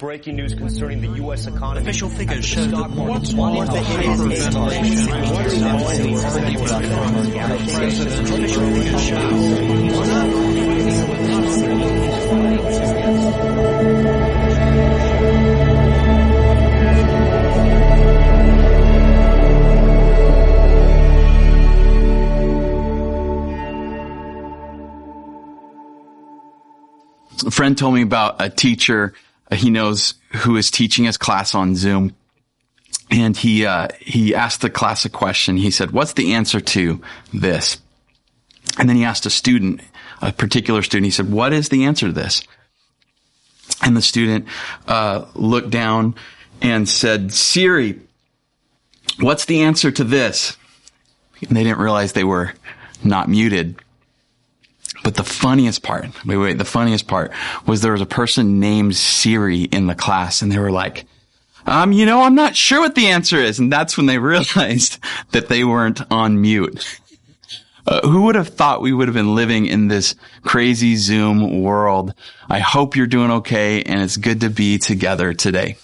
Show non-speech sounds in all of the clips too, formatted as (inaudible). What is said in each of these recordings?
Breaking news concerning the U.S. economy. Official figures show that What's one in the five Official figures show a friend told me about a teacher he knows who is teaching his class on Zoom. And he, uh, he asked the class a question. He said, what's the answer to this? And then he asked a student, a particular student, he said, what is the answer to this? And the student, uh, looked down and said, Siri, what's the answer to this? And they didn't realize they were not muted. But the funniest part, wait, wait, the funniest part was there was a person named Siri in the class and they were like, um, you know, I'm not sure what the answer is. And that's when they (laughs) realized that they weren't on mute. Uh, who would have thought we would have been living in this crazy Zoom world? I hope you're doing okay and it's good to be together today.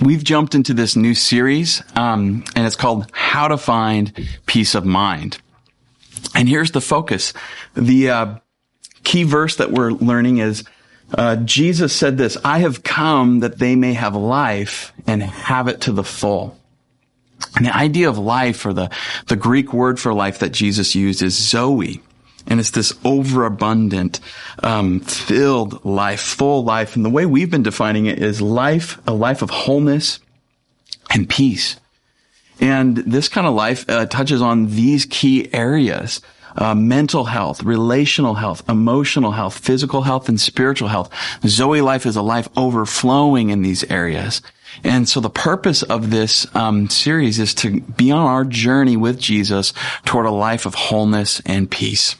We've jumped into this new series, um, and it's called How to Find Peace of Mind. And here's the focus. The uh, key verse that we're learning is uh, Jesus said this, I have come that they may have life and have it to the full. And the idea of life or the, the Greek word for life that Jesus used is Zoe. And it's this overabundant, um, filled life, full life. And the way we've been defining it is life, a life of wholeness and peace. And this kind of life uh, touches on these key areas. Uh, mental health, relational health, emotional health, physical health, and spiritual health. Zoe life is a life overflowing in these areas. And so the purpose of this um, series is to be on our journey with Jesus toward a life of wholeness and peace.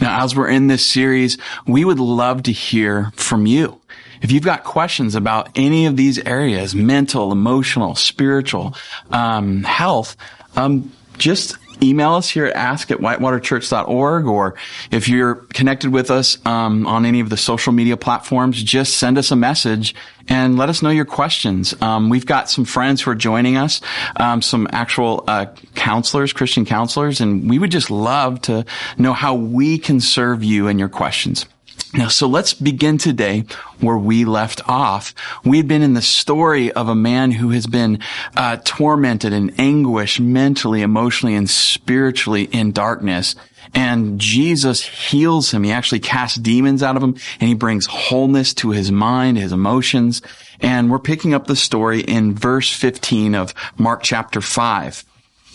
Now, as we're in this series, we would love to hear from you. If you've got questions about any of these areas, mental, emotional, spiritual, um, health, um, just email us here at ask at whitewaterchurch.org or if you're connected with us um, on any of the social media platforms just send us a message and let us know your questions. Um, we've got some friends who are joining us um, some actual uh, counselors christian counselors and we would just love to know how we can serve you and your questions now, so let's begin today where we left off. We had been in the story of a man who has been uh, tormented in anguish mentally, emotionally, and spiritually in darkness. And Jesus heals him. He actually casts demons out of him and he brings wholeness to his mind, his emotions. And we're picking up the story in verse 15 of Mark chapter 5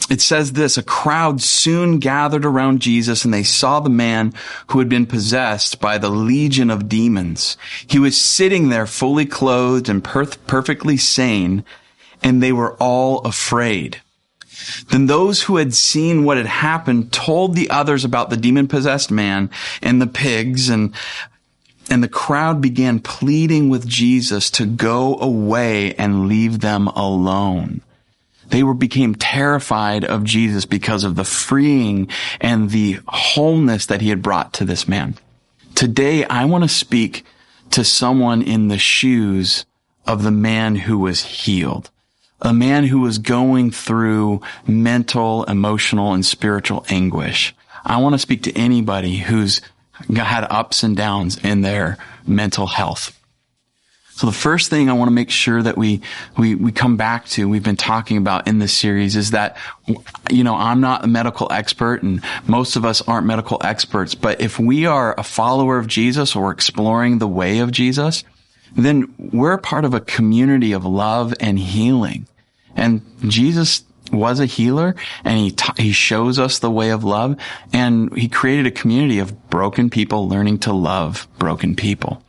it says this, a crowd soon gathered around Jesus and they saw the man who had been possessed by the legion of demons. He was sitting there fully clothed and per- perfectly sane and they were all afraid. Then those who had seen what had happened told the others about the demon possessed man and the pigs and and the crowd began pleading with Jesus to go away and leave them alone. They were became terrified of Jesus because of the freeing and the wholeness that he had brought to this man. Today, I want to speak to someone in the shoes of the man who was healed. A man who was going through mental, emotional, and spiritual anguish. I want to speak to anybody who's had ups and downs in their mental health. So the first thing I want to make sure that we, we, we come back to, we've been talking about in this series is that, you know, I'm not a medical expert and most of us aren't medical experts, but if we are a follower of Jesus or exploring the way of Jesus, then we're part of a community of love and healing. And Jesus was a healer and he, ta- he shows us the way of love and he created a community of broken people learning to love broken people.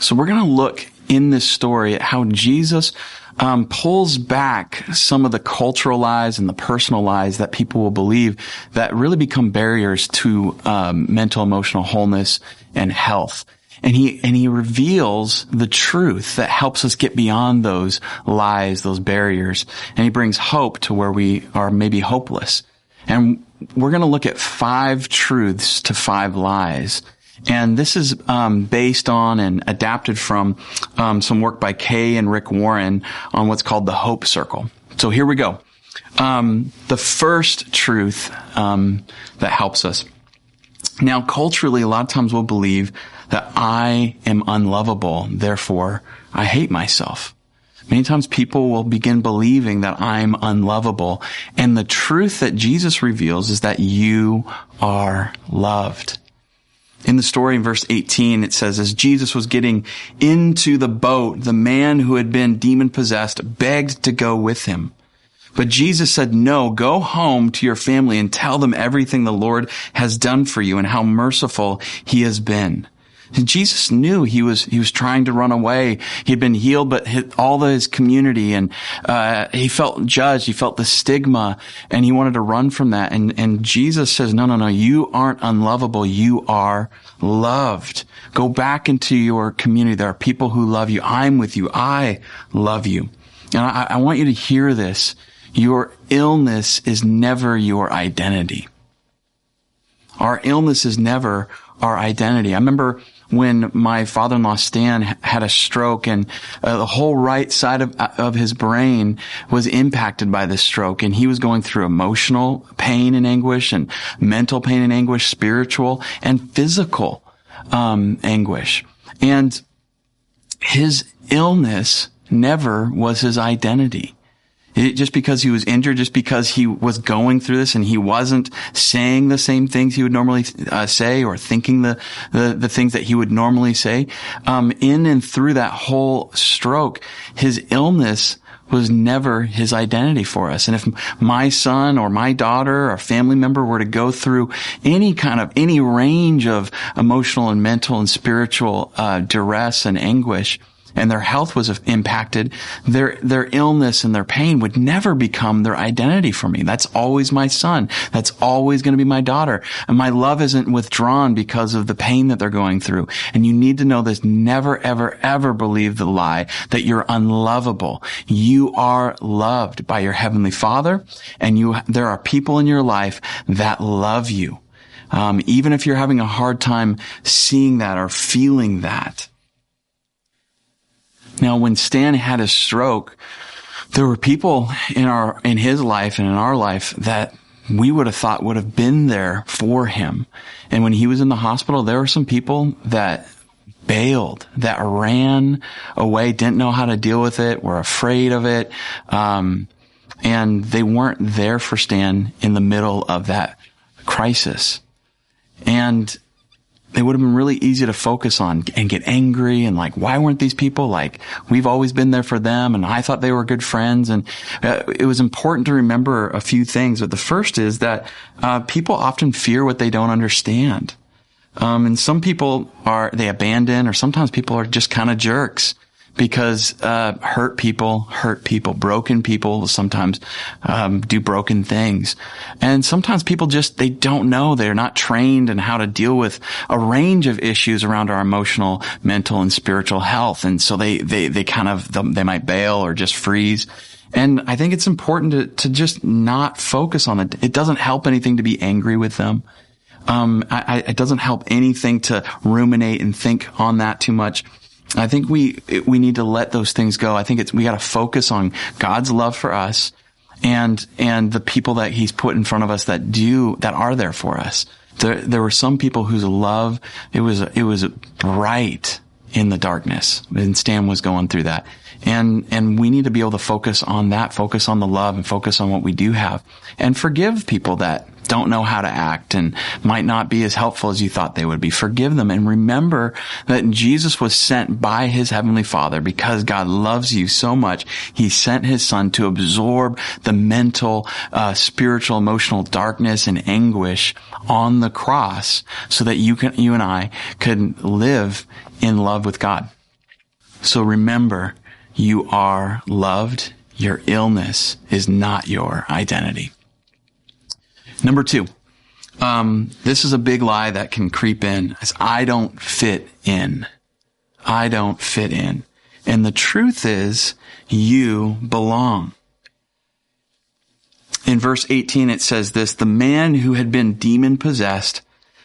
So we're going to look in this story how Jesus um, pulls back some of the cultural lies and the personal lies that people will believe that really become barriers to um, mental emotional wholeness and health. And he and he reveals the truth that helps us get beyond those lies those barriers. And he brings hope to where we are maybe hopeless. And we're going to look at five truths to five lies And this is um, based on and adapted from um, some work by Kay and Rick Warren on what's called the Hope Circle. So here we go. Um, the first truth um, that helps us. Now, culturally, a lot of times we'll believe that I am unlovable, therefore I hate myself. Many times people will begin believing that I'm unlovable. And the truth that Jesus reveals is that you are loved. In the story in verse 18, it says, as Jesus was getting into the boat, the man who had been demon possessed begged to go with him. But Jesus said, no, go home to your family and tell them everything the Lord has done for you and how merciful he has been. Jesus knew he was he was trying to run away. He had been healed, but hit all his community, and uh, he felt judged. He felt the stigma, and he wanted to run from that. And and Jesus says, "No, no, no. You aren't unlovable. You are loved. Go back into your community. There are people who love you. I'm with you. I love you." And I, I want you to hear this. Your illness is never your identity. Our illness is never our identity. I remember when my father-in-law Stan had a stroke and uh, the whole right side of, of his brain was impacted by this stroke and he was going through emotional pain and anguish and mental pain and anguish, spiritual and physical um, anguish. And his illness never was his identity. Just because he was injured, just because he was going through this and he wasn't saying the same things he would normally uh, say or thinking the, the, the things that he would normally say, um, in and through that whole stroke, his illness was never his identity for us. And if my son or my daughter or family member were to go through any kind of, any range of emotional and mental and spiritual, uh, duress and anguish, and their health was impacted, their, their illness and their pain would never become their identity for me. That's always my son. That's always going to be my daughter. And my love isn't withdrawn because of the pain that they're going through. And you need to know this. Never, ever, ever believe the lie that you're unlovable. You are loved by your heavenly father and you, there are people in your life that love you. Um, even if you're having a hard time seeing that or feeling that. Now, when Stan had his stroke, there were people in our, in his life and in our life that we would have thought would have been there for him. And when he was in the hospital, there were some people that bailed, that ran away, didn't know how to deal with it, were afraid of it. Um, and they weren't there for Stan in the middle of that crisis. And it would have been really easy to focus on and get angry and like, why weren't these people like, we've always been there for them and I thought they were good friends. And uh, it was important to remember a few things. But the first is that uh, people often fear what they don't understand. Um, and some people are, they abandon or sometimes people are just kind of jerks because uh, hurt people hurt people broken people sometimes um, do broken things and sometimes people just they don't know they're not trained in how to deal with a range of issues around our emotional mental and spiritual health and so they they they kind of they might bail or just freeze and I think it's important to, to just not focus on it. It doesn't help anything to be angry with them. Um, I, it doesn't help anything to ruminate and think on that too much. I think we we need to let those things go. I think it's we got to focus on God's love for us and and the people that He's put in front of us that do that are there for us. There there were some people whose love it was it was bright in the darkness, and Stan was going through that. And, and we need to be able to focus on that, focus on the love and focus on what we do have and forgive people that don't know how to act and might not be as helpful as you thought they would be. Forgive them and remember that Jesus was sent by his heavenly father because God loves you so much. He sent his son to absorb the mental, uh, spiritual, emotional darkness and anguish on the cross so that you can, you and I could live in love with God. So remember, you are loved. Your illness is not your identity. Number two, um, this is a big lie that can creep in. As I don't fit in. I don't fit in. And the truth is, you belong. In verse 18, it says this, the man who had been demon possessed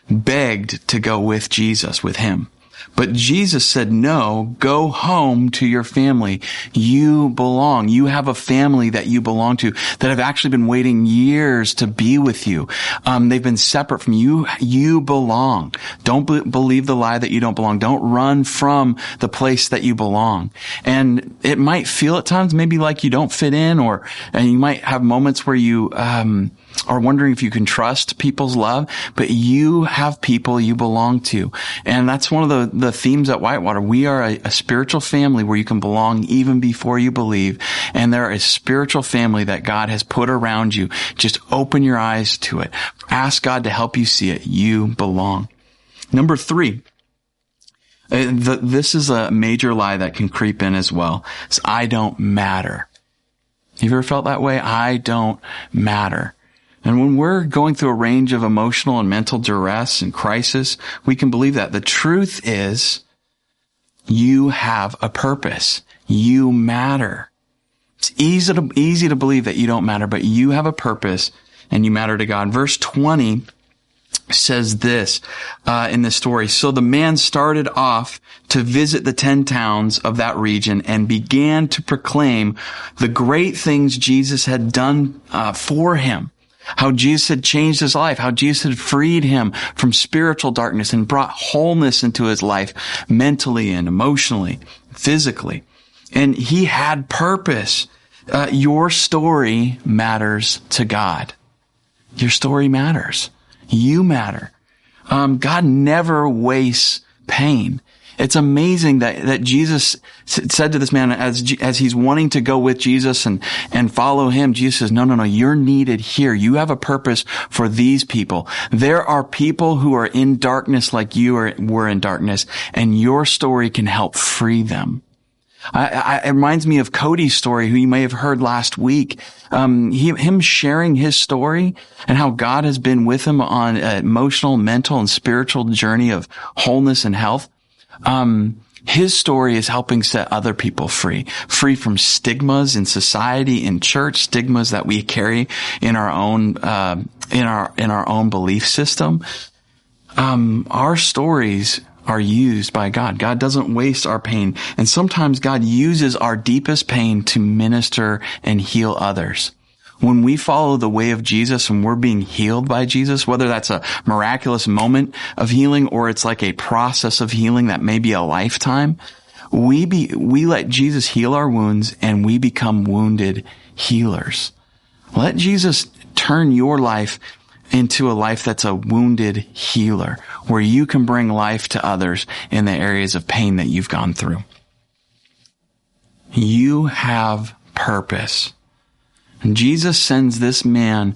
begged to go with Jesus, with him. But Jesus said, no, go home to your family. You belong. You have a family that you belong to that have actually been waiting years to be with you. Um, they've been separate from you. You belong. Don't be- believe the lie that you don't belong. Don't run from the place that you belong. And it might feel at times maybe like you don't fit in or, and you might have moments where you, um, are wondering if you can trust people's love, but you have people you belong to. And that's one of the, the themes at Whitewater. We are a, a spiritual family where you can belong even before you believe. And there is spiritual family that God has put around you. Just open your eyes to it. Ask God to help you see it. You belong. Number three. uh, this is a major lie that can creep in as well. It's I don't matter. Have you ever felt that way? I don't matter. And when we're going through a range of emotional and mental duress and crisis, we can believe that. The truth is, you have a purpose. You matter. It's easy to, easy to believe that you don't matter, but you have a purpose and you matter to God. Verse 20 says this uh, in the story. So the man started off to visit the ten towns of that region and began to proclaim the great things Jesus had done uh, for him. How Jesus had changed his life, how Jesus had freed him from spiritual darkness and brought wholeness into his life mentally and emotionally, physically. And he had purpose. Uh, your story matters to God. Your story matters. You matter. Um, God never wastes pain. It's amazing that, that Jesus said to this man as, as he's wanting to go with Jesus and, and follow him, Jesus says, no, no, no, you're needed here. You have a purpose for these people. There are people who are in darkness like you are, were in darkness and your story can help free them. I, I, it reminds me of Cody's story, who you may have heard last week. Um, he, him sharing his story and how God has been with him on an emotional, mental, and spiritual journey of wholeness and health. Um, his story is helping set other people free, free from stigmas in society, in church, stigmas that we carry in our own, uh, in our, in our own belief system. Um, our stories are used by God. God doesn't waste our pain. And sometimes God uses our deepest pain to minister and heal others. When we follow the way of Jesus and we're being healed by Jesus, whether that's a miraculous moment of healing or it's like a process of healing that may be a lifetime, we be, we let Jesus heal our wounds and we become wounded healers. Let Jesus turn your life into a life that's a wounded healer, where you can bring life to others in the areas of pain that you've gone through. You have purpose. And Jesus sends this man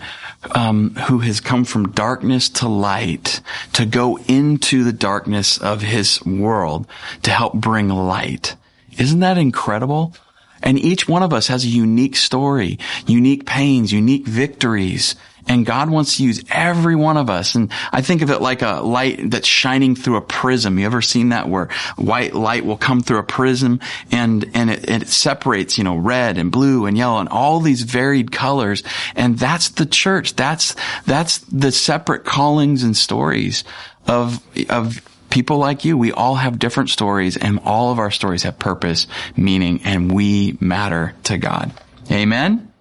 um, who has come from darkness to light to go into the darkness of his world to help bring light. Isn't that incredible? And each one of us has a unique story, unique pains, unique victories. And God wants to use every one of us. And I think of it like a light that's shining through a prism. You ever seen that where white light will come through a prism and, and it, it separates, you know, red and blue and yellow and all these varied colors. And that's the church. That's, that's the separate callings and stories of, of people like you. We all have different stories and all of our stories have purpose, meaning, and we matter to God. Amen.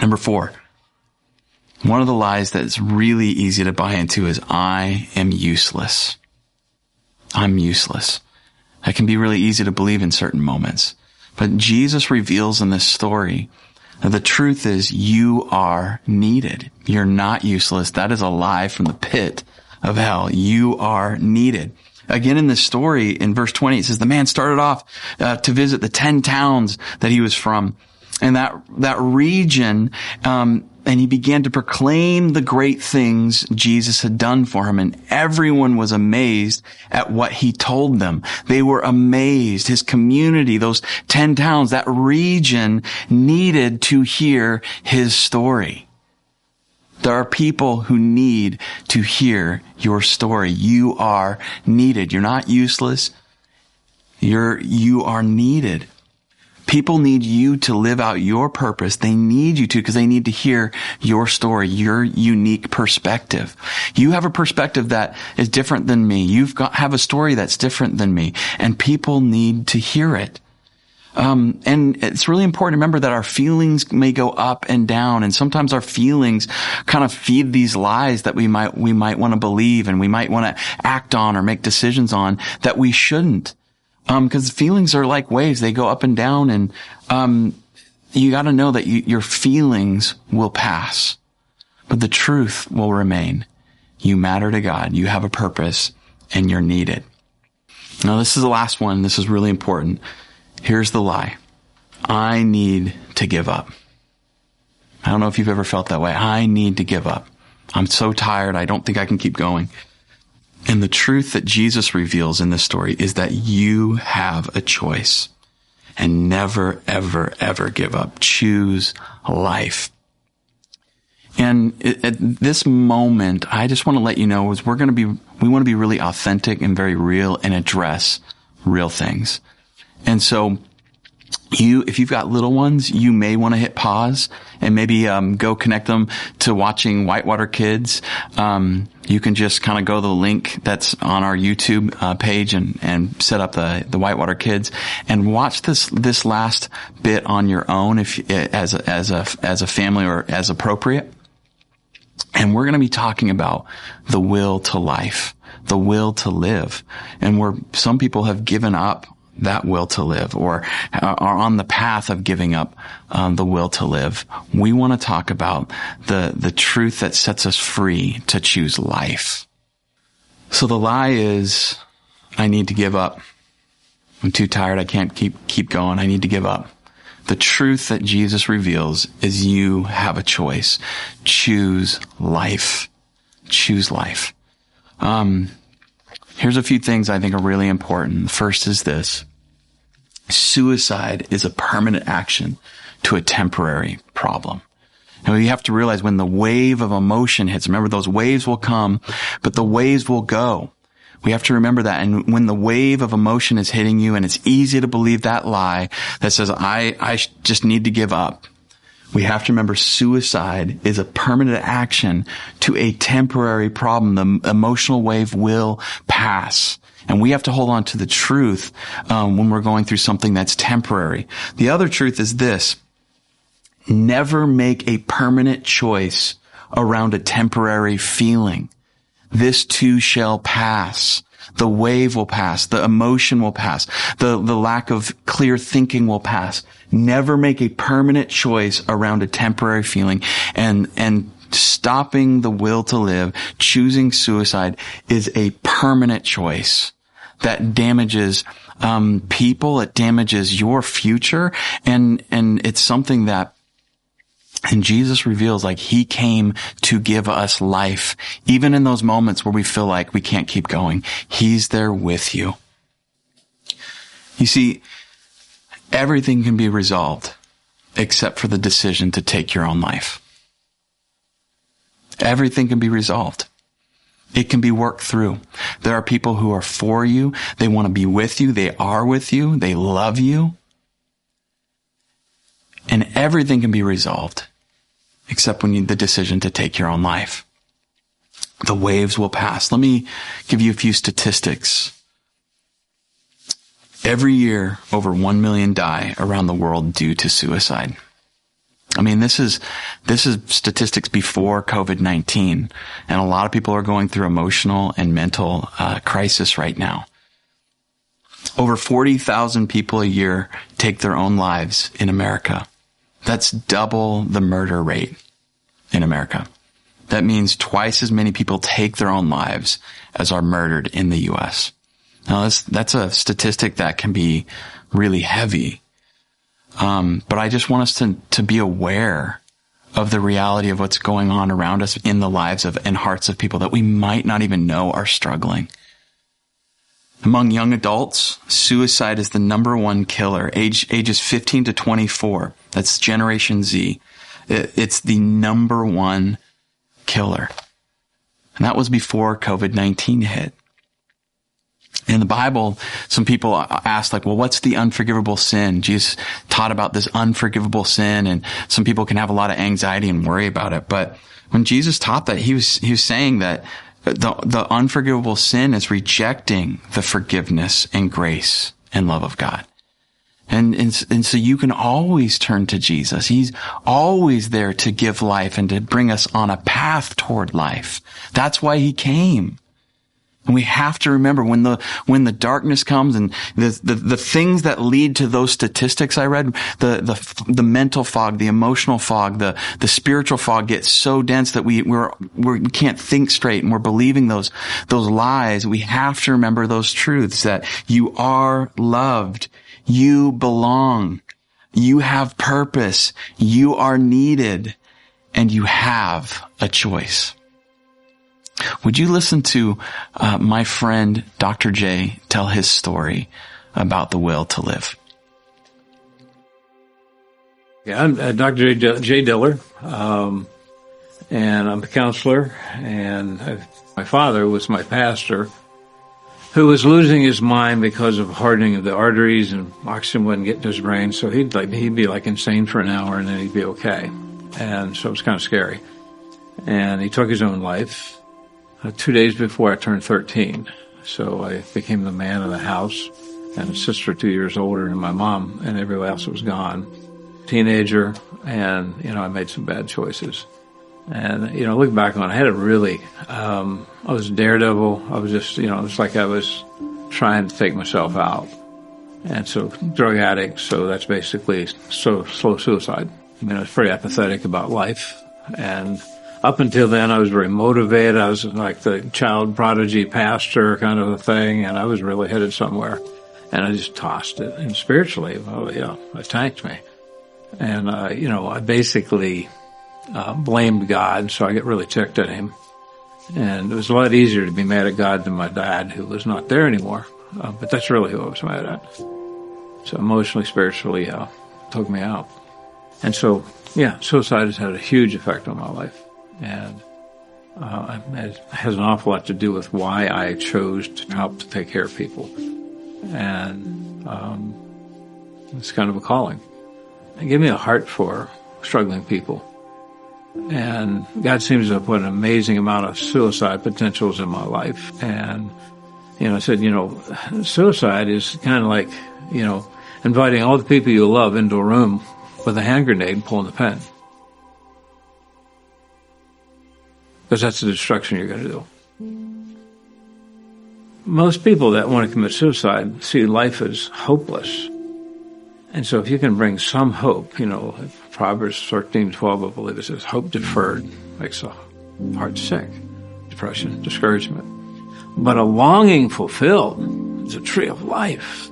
Number four. One of the lies that's really easy to buy into is I am useless. I'm useless. That can be really easy to believe in certain moments. But Jesus reveals in this story that the truth is you are needed. You're not useless. That is a lie from the pit of hell. You are needed. Again, in this story, in verse 20, it says the man started off uh, to visit the 10 towns that he was from. And that, that region, um, and he began to proclaim the great things Jesus had done for him. And everyone was amazed at what he told them. They were amazed. His community, those 10 towns, that region needed to hear his story. There are people who need to hear your story. You are needed. You're not useless. You're, you are needed. People need you to live out your purpose. They need you to because they need to hear your story, your unique perspective. You have a perspective that is different than me. You've got, have a story that's different than me and people need to hear it. Um, and it's really important to remember that our feelings may go up and down, and sometimes our feelings kind of feed these lies that we might we might want to believe and we might want to act on or make decisions on that we shouldn't. Um, because feelings are like waves; they go up and down, and um, you got to know that you, your feelings will pass, but the truth will remain. You matter to God. You have a purpose, and you're needed. Now, this is the last one. This is really important. Here's the lie. I need to give up. I don't know if you've ever felt that way. I need to give up. I'm so tired. I don't think I can keep going. And the truth that Jesus reveals in this story is that you have a choice and never, ever, ever give up. Choose life. And at this moment, I just want to let you know is we're going to be, we want to be really authentic and very real and address real things. And so you, if you've got little ones, you may want to hit pause and maybe um, go connect them to watching Whitewater Kids. Um, you can just kind of go to the link that's on our YouTube uh, page and and set up the the Whitewater Kids and watch this this last bit on your own if as a, as a as a family or as appropriate. And we're going to be talking about the will to life, the will to live, and where some people have given up that will to live or are on the path of giving up um, the will to live. We want to talk about the, the truth that sets us free to choose life. So the lie is, I need to give up. I'm too tired. I can't keep, keep going. I need to give up. The truth that Jesus reveals is you have a choice. Choose life. Choose life. Um, Here's a few things I think are really important. First is this. Suicide is a permanent action to a temporary problem. Now you have to realize when the wave of emotion hits, remember those waves will come, but the waves will go. We have to remember that. And when the wave of emotion is hitting you and it's easy to believe that lie that says, I, I just need to give up. We have to remember suicide is a permanent action to a temporary problem. The emotional wave will pass. And we have to hold on to the truth um, when we're going through something that's temporary. The other truth is this. Never make a permanent choice around a temporary feeling. This too shall pass. The wave will pass. The emotion will pass. The, the lack of clear thinking will pass. Never make a permanent choice around a temporary feeling and, and stopping the will to live, choosing suicide is a permanent choice that damages um, people. It damages your future, and and it's something that and Jesus reveals like he came to give us life. Even in those moments where we feel like we can't keep going, he's there with you. You see, everything can be resolved except for the decision to take your own life. Everything can be resolved. It can be worked through. There are people who are for you. They want to be with you. They are with you. They love you. And everything can be resolved except when you the decision to take your own life. The waves will pass. Let me give you a few statistics. Every year, over 1 million die around the world due to suicide. I mean, this is, this is statistics before COVID-19. And a lot of people are going through emotional and mental uh, crisis right now. Over 40,000 people a year take their own lives in America. That's double the murder rate in America. That means twice as many people take their own lives as are murdered in the U.S. Now that's, that's a statistic that can be really heavy. Um, but I just want us to, to be aware of the reality of what's going on around us in the lives of and hearts of people that we might not even know are struggling. Among young adults, suicide is the number one killer, age, ages 15 to 24. That's Generation Z. It's the number one killer. And that was before COVID-19 hit. in the Bible, some people ask like, well, what's the unforgivable sin? Jesus taught about this unforgivable sin and some people can have a lot of anxiety and worry about it. But when Jesus taught that, he was, he was saying that the, the unforgivable sin is rejecting the forgiveness and grace and love of God. And, and, and so you can always turn to Jesus. He's always there to give life and to bring us on a path toward life. That's why he came. And we have to remember when the, when the darkness comes and the, the, the things that lead to those statistics I read, the, the, the mental fog, the emotional fog, the, the spiritual fog gets so dense that we, we're, we're, we can't think straight and we're believing those, those lies. We have to remember those truths that you are loved. You belong. You have purpose. You are needed and you have a choice. Would you listen to uh, my friend Dr. J tell his story about the will to live? Yeah, I'm uh, Dr. J. J. Diller, um, and I'm a counselor. And I, my father was my pastor, who was losing his mind because of hardening of the arteries, and oxygen wouldn't get to his brain. So he'd like he'd be like insane for an hour, and then he'd be okay. And so it was kind of scary. And he took his own life uh, two days before I turned 13. So I became the man of the house and a sister two years older than my mom and everybody else was gone. Teenager and, you know, I made some bad choices. And, you know, look back on it, I had a really, um, I was daredevil. I was just, you know, it was like I was trying to take myself out. And so drug addict, so that's basically so slow suicide. I mean, I was pretty apathetic about life and up until then, I was very motivated. I was like the child prodigy pastor kind of a thing, and I was really headed somewhere. And I just tossed it. And spiritually, well, yeah, it tanked me. And, uh, you know, I basically uh, blamed God, so I get really ticked at him. And it was a lot easier to be mad at God than my dad, who was not there anymore. Uh, but that's really who I was mad at. So emotionally, spiritually, uh, took me out. And so, yeah, suicide has had a huge effect on my life and uh, it has an awful lot to do with why I chose to help to take care of people, and um, it's kind of a calling. It gave me a heart for struggling people, and God seems to have put an amazing amount of suicide potentials in my life, and you know, I said, you know, suicide is kind of like, you know, inviting all the people you love into a room with a hand grenade and pulling the pin. Because that's the destruction you're going to do. Most people that want to commit suicide see life as hopeless. And so if you can bring some hope, you know, Proverbs 13, 12, I believe it says, hope deferred makes the heart sick. Depression, discouragement. But a longing fulfilled is a tree of life.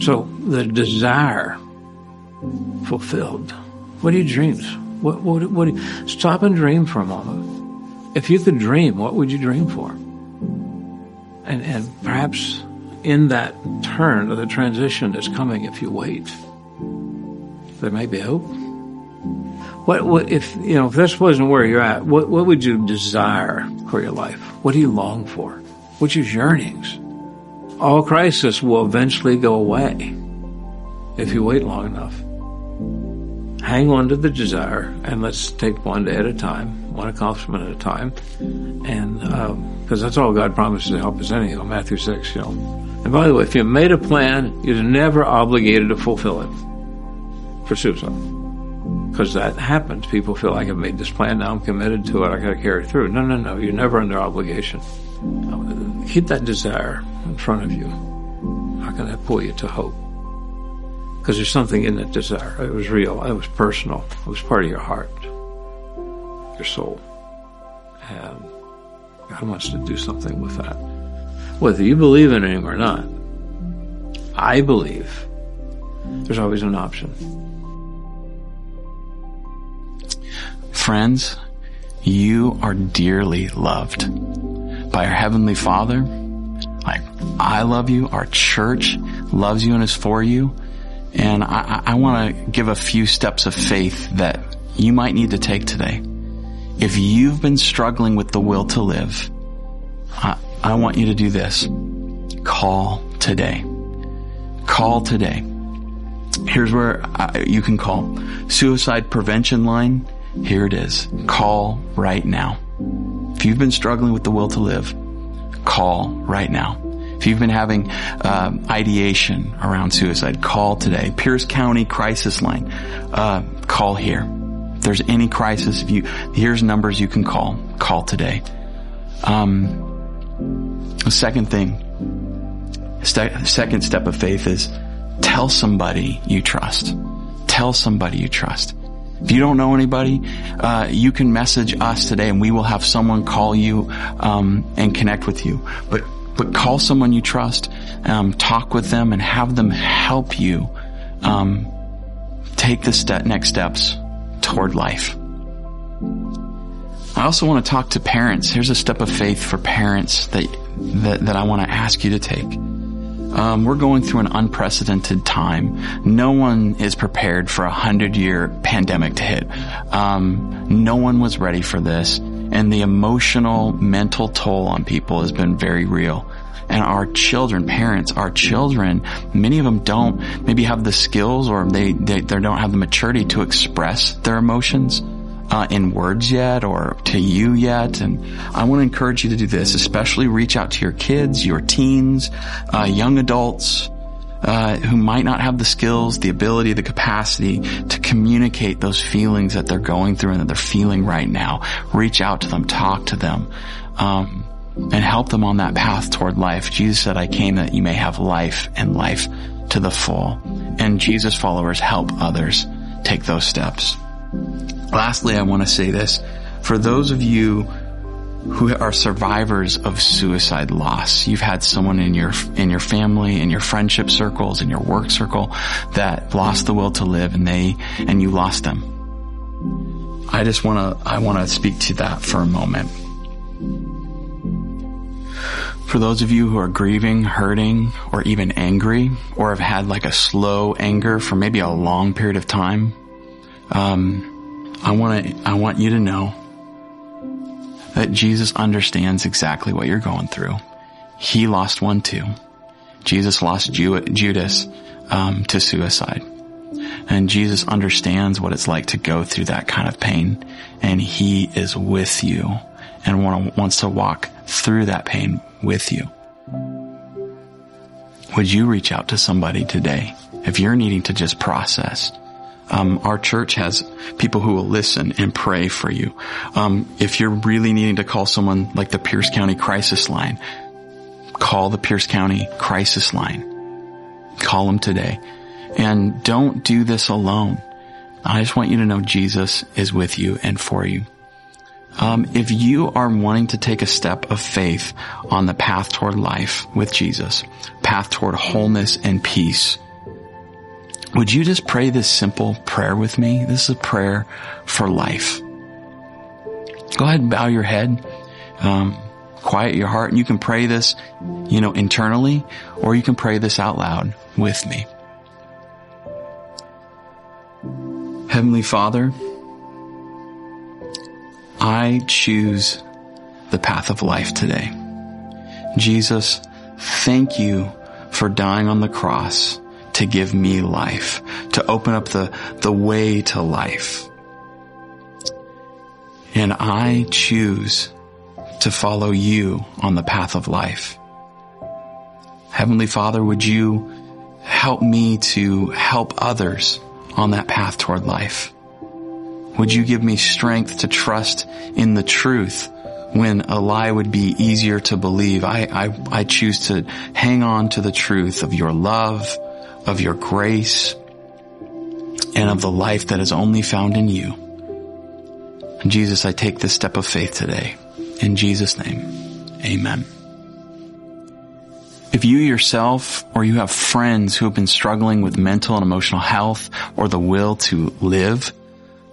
So the desire fulfilled. What are your dreams? What, what, what, you, stop and dream for a moment. If you could dream, what would you dream for? And, and perhaps in that turn or the transition that's coming, if you wait, there may be hope. What, what if you know if this wasn't where you're at? What what would you desire for your life? What do you long for? What's your yearnings? All crisis will eventually go away if you wait long enough. Hang on to the desire and let's take one day at a time one accomplishment at a time, and because um, that's all God promises to help us anyhow. Matthew six, you know. And by the way, if you made a plan, you're never obligated to fulfill it for suicide, because that happens. People feel like I've made this plan, now I'm committed to it, I got to carry it through. No, no, no, you're never under obligation. Keep that desire in front of you. How can that pull you to hope? Because there's something in that desire. It was real. It was personal. It was part of your heart your soul. And God wants to do something with that. Whether you believe in Him or not, I believe there's always an option. Friends, you are dearly loved by our Heavenly Father. Like, I love you. Our church loves you and is for you. And I, I want to give a few steps of faith that you might need to take today. If you've been struggling with the will to live, I, I want you to do this. call today. Call today. Here's where uh, you can call. Suicide prevention line. Here it is. Call right now. If you've been struggling with the will to live, call right now. If you've been having um, ideation around suicide, call today. Pierce County Crisis Line, uh, call here. If there's any crisis, if you here's numbers you can call. Call today. Um, the second thing, st- second step of faith is tell somebody you trust. Tell somebody you trust. If you don't know anybody, uh, you can message us today, and we will have someone call you um, and connect with you. But but call someone you trust, um, talk with them, and have them help you um, take the step, next steps toward life. I also want to talk to parents. Here's a step of faith for parents that that, that I want to ask you to take. Um, we're going through an unprecedented time. No one is prepared for a hundred year pandemic to hit. Um, no one was ready for this, and the emotional, mental toll on people has been very real. And our children, parents, our children, many of them don't maybe have the skills or they, they, they don't have the maturity to express their emotions. Uh, in words yet or to you yet. And I want to encourage you to do this, especially reach out to your kids, your teens, uh, young adults, uh, who might not have the skills, the ability, the capacity to communicate those feelings that they're going through and that they're feeling right now. Reach out to them, talk to them, um, and help them on that path toward life. Jesus said, I came that you may have life and life to the full. And Jesus followers help others take those steps. Lastly, I want to say this. For those of you who are survivors of suicide loss, you've had someone in your, in your family, in your friendship circles, in your work circle that lost the will to live and they, and you lost them. I just want to, I want to speak to that for a moment. For those of you who are grieving, hurting, or even angry, or have had like a slow anger for maybe a long period of time, um, I want to, I want you to know that Jesus understands exactly what you're going through. He lost one too. Jesus lost Ju- Judas um, to suicide. And Jesus understands what it's like to go through that kind of pain. And he is with you and want, wants to walk through that pain with you. Would you reach out to somebody today if you're needing to just process? Um, our church has people who will listen and pray for you. Um, if you're really needing to call someone like the Pierce County Crisis Line, call the Pierce County Crisis Line. Call them today. And don't do this alone. I just want you to know Jesus is with you and for you. Um, if you are wanting to take a step of faith on the path toward life with Jesus, path toward wholeness and peace, would you just pray this simple prayer with me? This is a prayer for life. Go ahead and bow your head. Um, quiet your heart and you can pray this, you know, internally or you can pray this out loud with me. Heavenly Father, I choose the path of life today. Jesus, thank you for dying on the cross to give me life, to open up the, the way to life. And I choose to follow you on the path of life. Heavenly Father, would you help me to help others on that path toward life? Would you give me strength to trust in the truth when a lie would be easier to believe? I, I, I choose to hang on to the truth of your love, of your grace, and of the life that is only found in you. Jesus, I take this step of faith today. In Jesus' name, amen. If you yourself or you have friends who have been struggling with mental and emotional health or the will to live,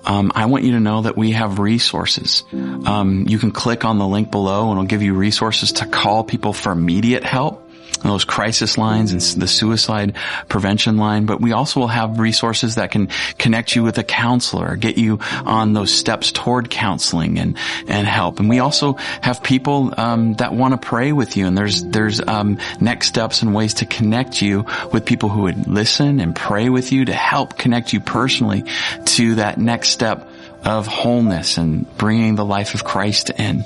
um, I want you to know that we have resources. Um, you can click on the link below and it'll give you resources to call people for immediate help. Those crisis lines and the suicide prevention line, but we also will have resources that can connect you with a counselor, get you on those steps toward counseling and, and help. And we also have people, um, that want to pray with you and there's, there's, um, next steps and ways to connect you with people who would listen and pray with you to help connect you personally to that next step of wholeness and bringing the life of Christ in.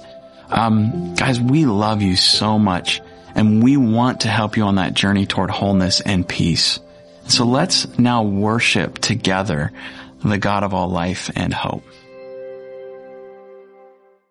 Um, guys, we love you so much and we want to help you on that journey toward wholeness and peace. So let's now worship together the God of all life and hope.